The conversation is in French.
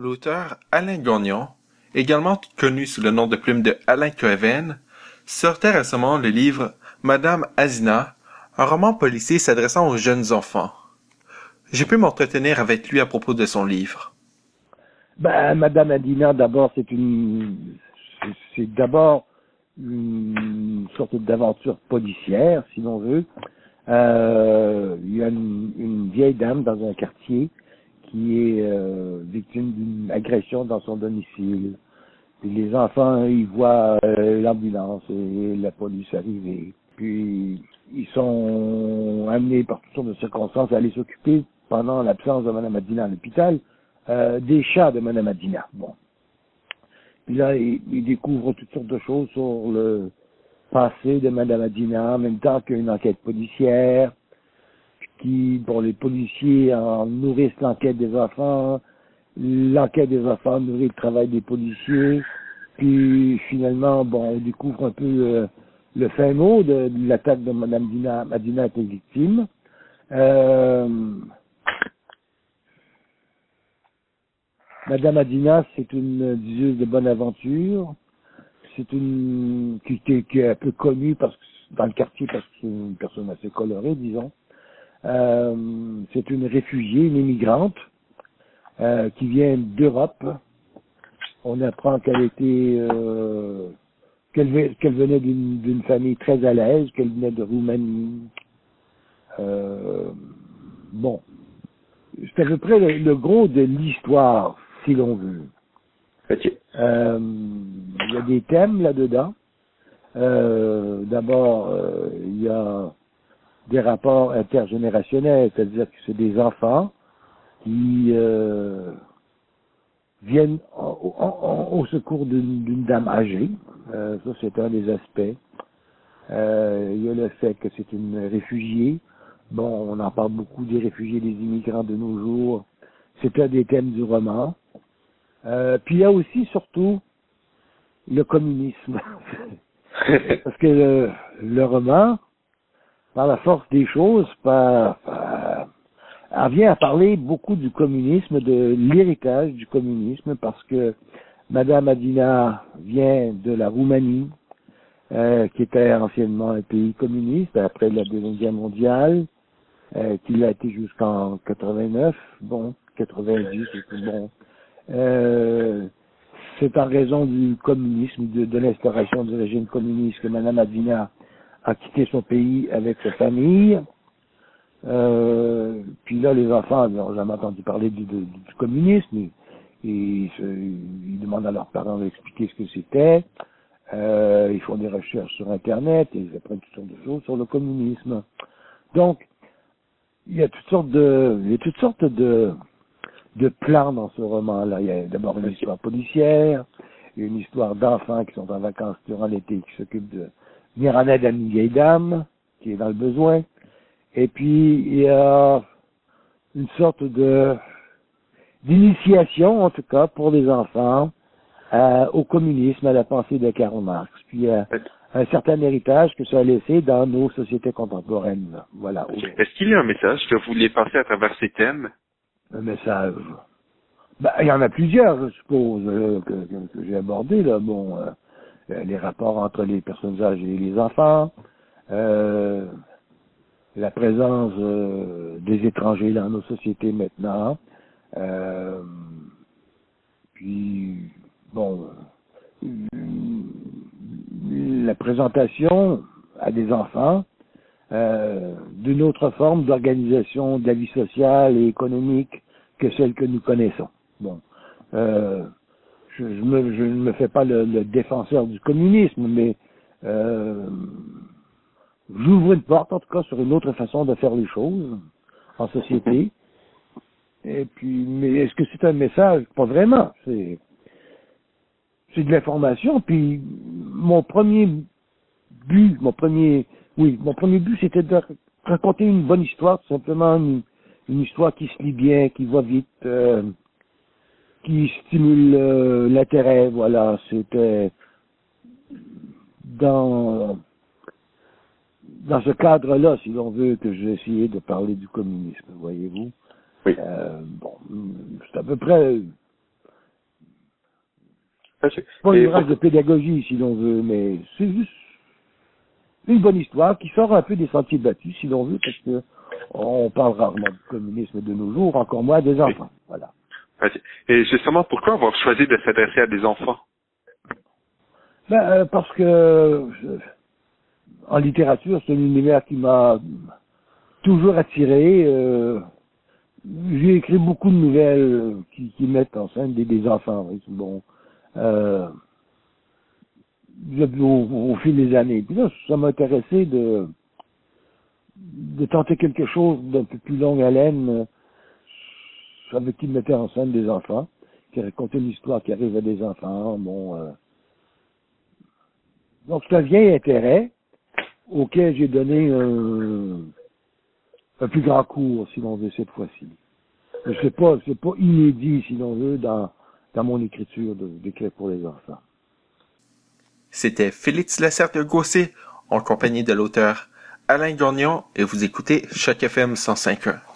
L'auteur Alain Gagnon, également connu sous le nom de plume de Alain Coeven, sortait récemment le livre Madame Azina, un roman policier s'adressant aux jeunes enfants. J'ai pu m'entretenir avec lui à propos de son livre. Ben, Madame Adina, d'abord, c'est une, d'abord une sorte d'aventure policière, si l'on veut. Euh, il y a une, vieille dame dans un quartier qui est euh, victime d'une agression dans son domicile. Puis les enfants, ils voient euh, l'ambulance et la police arriver. Puis ils sont amenés par toutes sortes de circonstances à aller s'occuper pendant l'absence de Mme Adina à l'hôpital euh, des chats de Mme Adina. Bon. Puis là, ils, ils, découvrent toutes sortes de choses sur le passé de Mme Adina, en même temps qu'une enquête policière, qui, bon, les policiers en nourrissent l'enquête des enfants, l'enquête des enfants nourrit le travail des policiers, puis finalement, bon, on découvre un peu le, le fin mot de, l'attaque de Mme Dina, Madina était victime. Euh, Madame Adina, c'est une diseuse de bonne aventure. C'est une qui, qui, est un peu connue parce que dans le quartier parce que c'est une personne assez colorée, disons. Euh, c'est une réfugiée, une immigrante euh, qui vient d'Europe. On apprend qu'elle était euh, qu'elle venait d'une famille très à l'aise, qu'elle venait de Roumanie. Euh, bon, c'est à peu près le, le gros de l'histoire, si l'on veut. Euh, il y a des thèmes là-dedans. Euh, D'abord, il y a des rapports intergénérationnels, c'est-à-dire que c'est des enfants qui euh, viennent au, secours d'une dame âgée. Euh, ça, c'est un des aspects. Euh, il y a le fait que c'est une réfugiée. Bon, on en parle beaucoup des réfugiés, des immigrants de nos jours. C'est un des thèmes du roman. Euh, puis il y a aussi, surtout, le communisme. Parce que le, le roman, par la force des choses, par, par, elle vient à parler beaucoup du communisme, de l'héritage du communisme, parce que Madame Adina vient de la Roumanie, euh, qui était anciennement un pays communiste après la Deuxième Guerre mondiale, euh, qui l'a été jusqu'en 89, bon, 90, bon. Euh, c'est en raison du communisme, de, de l'instauration du régime communiste que Madame Adina a quitté son pays avec sa famille. Euh, puis là, les enfants n'ont jamais entendu parler du, du, communisme. Ils, ils, demandent à leurs parents d'expliquer ce que c'était. Euh, ils font des recherches sur Internet et ils apprennent toutes sortes de choses sur le communisme. Donc, il y a toutes sortes de, il y a toutes sortes de, de plans dans ce roman-là. Il y a d'abord une histoire policière, une histoire d'enfants qui sont en vacances durant l'été qui s'occupent de à une vieille dame qui est dans le besoin. Et puis, il y a une sorte de d'initiation, en tout cas, pour les enfants, euh, au communisme, à la pensée de Karl Marx. Puis, euh, un certain héritage que ça a laissé dans nos sociétés contemporaines. Voilà. Est-ce qu'il y a un message que vous voulez passer à travers ces thèmes? Un message. Ben, il y en a plusieurs, je suppose, euh, que, que, que j'ai abordé là. Bon, euh, les rapports entre les personnes âgées et les enfants, euh, la présence euh, des étrangers dans nos sociétés maintenant, euh, puis bon, la présentation à des enfants euh, d'une autre forme d'organisation de la vie sociale et économique que celle que nous connaissons. Bon, euh, je, me, je, ne me fais pas le, le défenseur du communisme, mais euh, j'ouvre une porte, en tout cas, sur une autre façon de faire les choses en société. Et puis, mais est-ce que c'est un message? Pas vraiment. C'est c'est de l'information. Puis mon premier but, mon premier, oui, mon premier but, c'était de raconter une bonne histoire, tout simplement une, une histoire qui se lit bien, qui va vite, euh, qui stimule euh, l'intérêt. Voilà, c'était dans dans ce cadre-là, si l'on veut, que j'ai essayé de parler du communisme, voyez-vous. Oui. Euh, bon, c'est à peu près Pas une ouvrage de pédagogie, si l'on veut, mais c'est juste une bonne histoire qui sort un peu des sentiers battus, si l'on veut, parce que on parle rarement du communisme de nos jours, encore moins des enfants. Voilà. Et justement, pourquoi avoir choisi de s'adresser à des enfants? Ben, euh, Parce que en littérature, c'est un univers qui m'a toujours attiré. Euh, j'ai écrit beaucoup de nouvelles qui, qui mettent en scène des, des enfants. Bon, euh, au, au, fil des années. Puis là, ça m'intéressait de de tenter quelque chose d'un peu plus longue haleine euh, avec qui mettait en scène des enfants, qui racontait une histoire qui arrive à des enfants. Bon, euh... donc c'est un vieil intérêt auquel j'ai donné un, plus grand cours, si l'on veut, cette fois-ci. C'est pas, pas inédit, si l'on veut, dans, mon écriture d'écrire pour les enfants. C'était Félix Lessert de Gossé, en compagnie de l'auteur Alain Gagnon, et vous écoutez Choc FM 105.1.